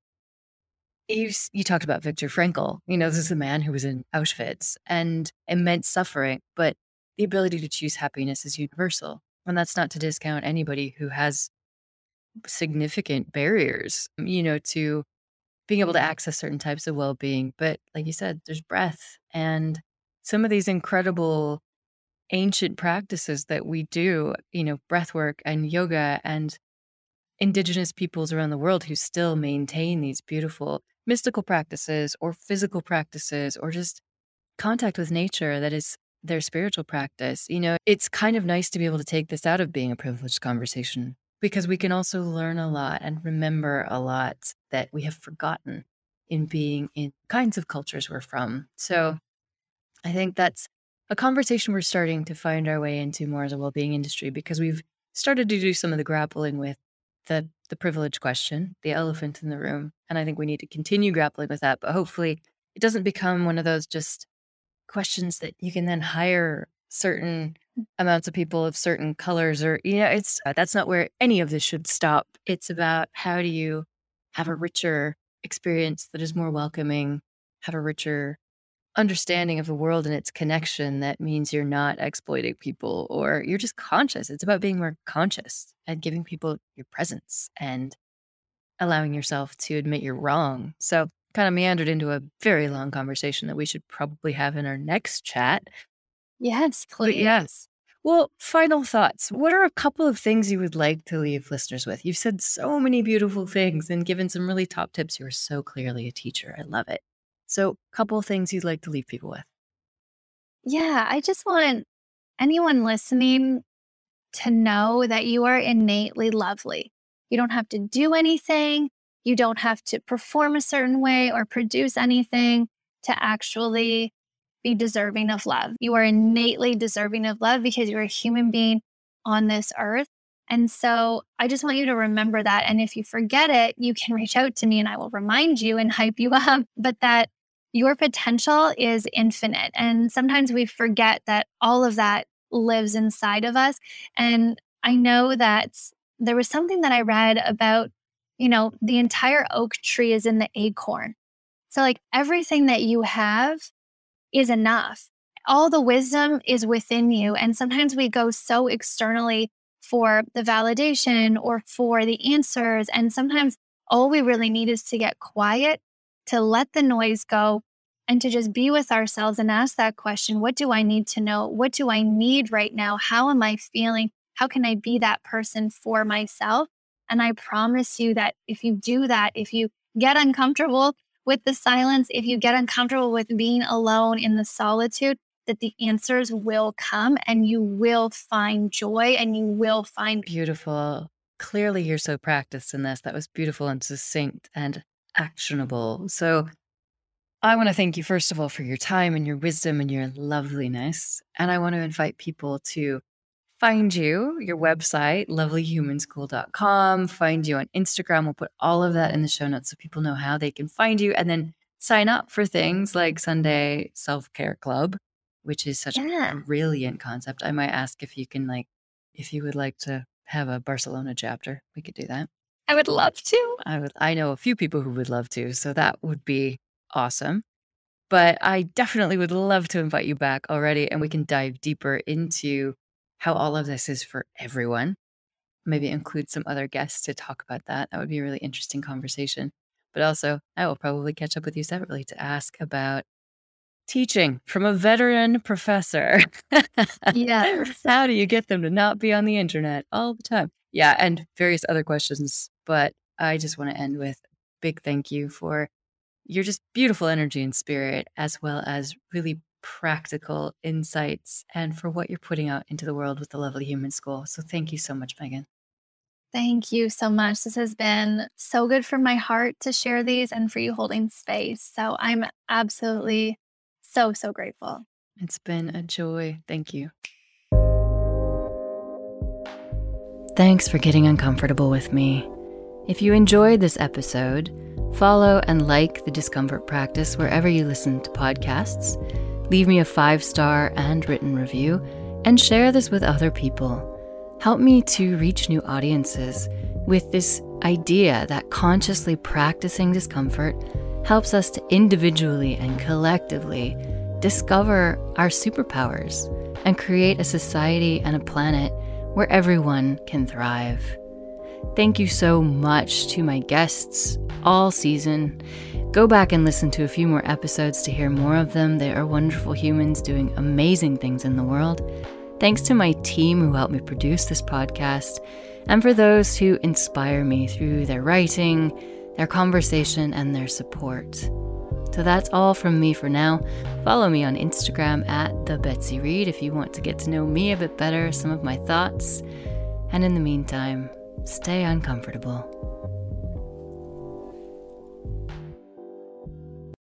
A: you, you talked about Viktor Frankl. You know, this is a man who was in Auschwitz and immense suffering, but the ability to choose happiness is universal. And that's not to discount anybody who has significant barriers, you know, to being able to access certain types of well being. But like you said, there's breath and some of these incredible ancient practices that we do, you know, breath work and yoga and indigenous peoples around the world who still maintain these beautiful mystical practices or physical practices or just contact with nature that is their spiritual practice. You know, it's kind of nice to be able to take this out of being a privileged conversation because we can also learn a lot and remember a lot that we have forgotten in being in kinds of cultures we're from. So I think that's a conversation we're starting to find our way into more as a well being industry because we've started to do some of the grappling with the the privilege question, the elephant in the room. And I think we need to continue grappling with that. But hopefully it doesn't become one of those just questions that you can then hire certain amounts of people of certain colors or you know it's uh, that's not where any of this should stop it's about how do you have a richer experience that is more welcoming have a richer understanding of the world and its connection that means you're not exploiting people or you're just conscious it's about being more conscious and giving people your presence and allowing yourself to admit you're wrong so kind of meandered into a very long conversation that we should probably have in our next chat.
B: Yes, please. But
A: yes. Well, final thoughts. What are a couple of things you would like to leave listeners with? You've said so many beautiful things and given some really top tips. You are so clearly a teacher. I love it. So, a couple of things you'd like to leave people with.
B: Yeah, I just want anyone listening to know that you are innately lovely. You don't have to do anything. You don't have to perform a certain way or produce anything to actually be deserving of love. You are innately deserving of love because you're a human being on this earth. And so I just want you to remember that. And if you forget it, you can reach out to me and I will remind you and hype you up. But that your potential is infinite. And sometimes we forget that all of that lives inside of us. And I know that there was something that I read about you know, the entire oak tree is in the acorn. So, like, everything that you have is enough. All the wisdom is within you. And sometimes we go so externally for the validation or for the answers. And sometimes all we really need is to get quiet, to let the noise go, and to just be with ourselves and ask that question What do I need to know? What do I need right now? How am I feeling? How can I be that person for myself? And I promise you that if you do that, if you get uncomfortable with the silence, if you get uncomfortable with being alone in the solitude, that the answers will come and you will find joy and you will find
A: beautiful. Clearly, you're so practiced in this. That was beautiful and succinct and actionable. So, I want to thank you, first of all, for your time and your wisdom and your loveliness. And I want to invite people to find you, your website, lovelyhumanschool.com, find you on Instagram. We'll put all of that in the show notes so people know how they can find you and then sign up for things like Sunday Self Care Club, which is such yeah. a brilliant concept. I might ask if you can, like, if you would like to have a Barcelona chapter, we could do that.
B: I would love to.
A: I would. I know a few people who would love to, so that would be awesome. But I definitely would love to invite you back already, and we can dive deeper into how all of this is for everyone. Maybe include some other guests to talk about that. That would be a really interesting conversation. But also, I will probably catch up with you separately to ask about teaching from a veteran professor.
B: yeah.
A: How do you get them to not be on the internet all the time? Yeah, and various other questions. But I just want to end with big thank you for your just beautiful energy and spirit, as well as really practical insights and for what you're putting out into the world with the Lovely Human School. So thank you so much, Meghan.
B: Thank you so much. This has been so good for my heart to share these and for you holding space. So I'm absolutely so, so grateful.
A: It's been a joy. Thank you. Thanks for getting uncomfortable with me. If you enjoyed this episode, follow and like the discomfort practice wherever you listen to podcasts Leave me a five star and written review, and share this with other people. Help me to reach new audiences with this idea that consciously practicing discomfort helps us to individually and collectively discover our superpowers and create a society and a planet where everyone can thrive. Thank you so much to my guests all season. Go back and listen to a few more episodes to hear more of them. They are wonderful humans doing amazing things in the world. Thanks to my team who helped me produce this podcast, and for those who inspire me through their writing, their conversation, and their support. So that's all from me for now. Follow me on Instagram at the Betsy Reed if you want to get to know me a bit better, some of my thoughts. And in the meantime, stay uncomfortable.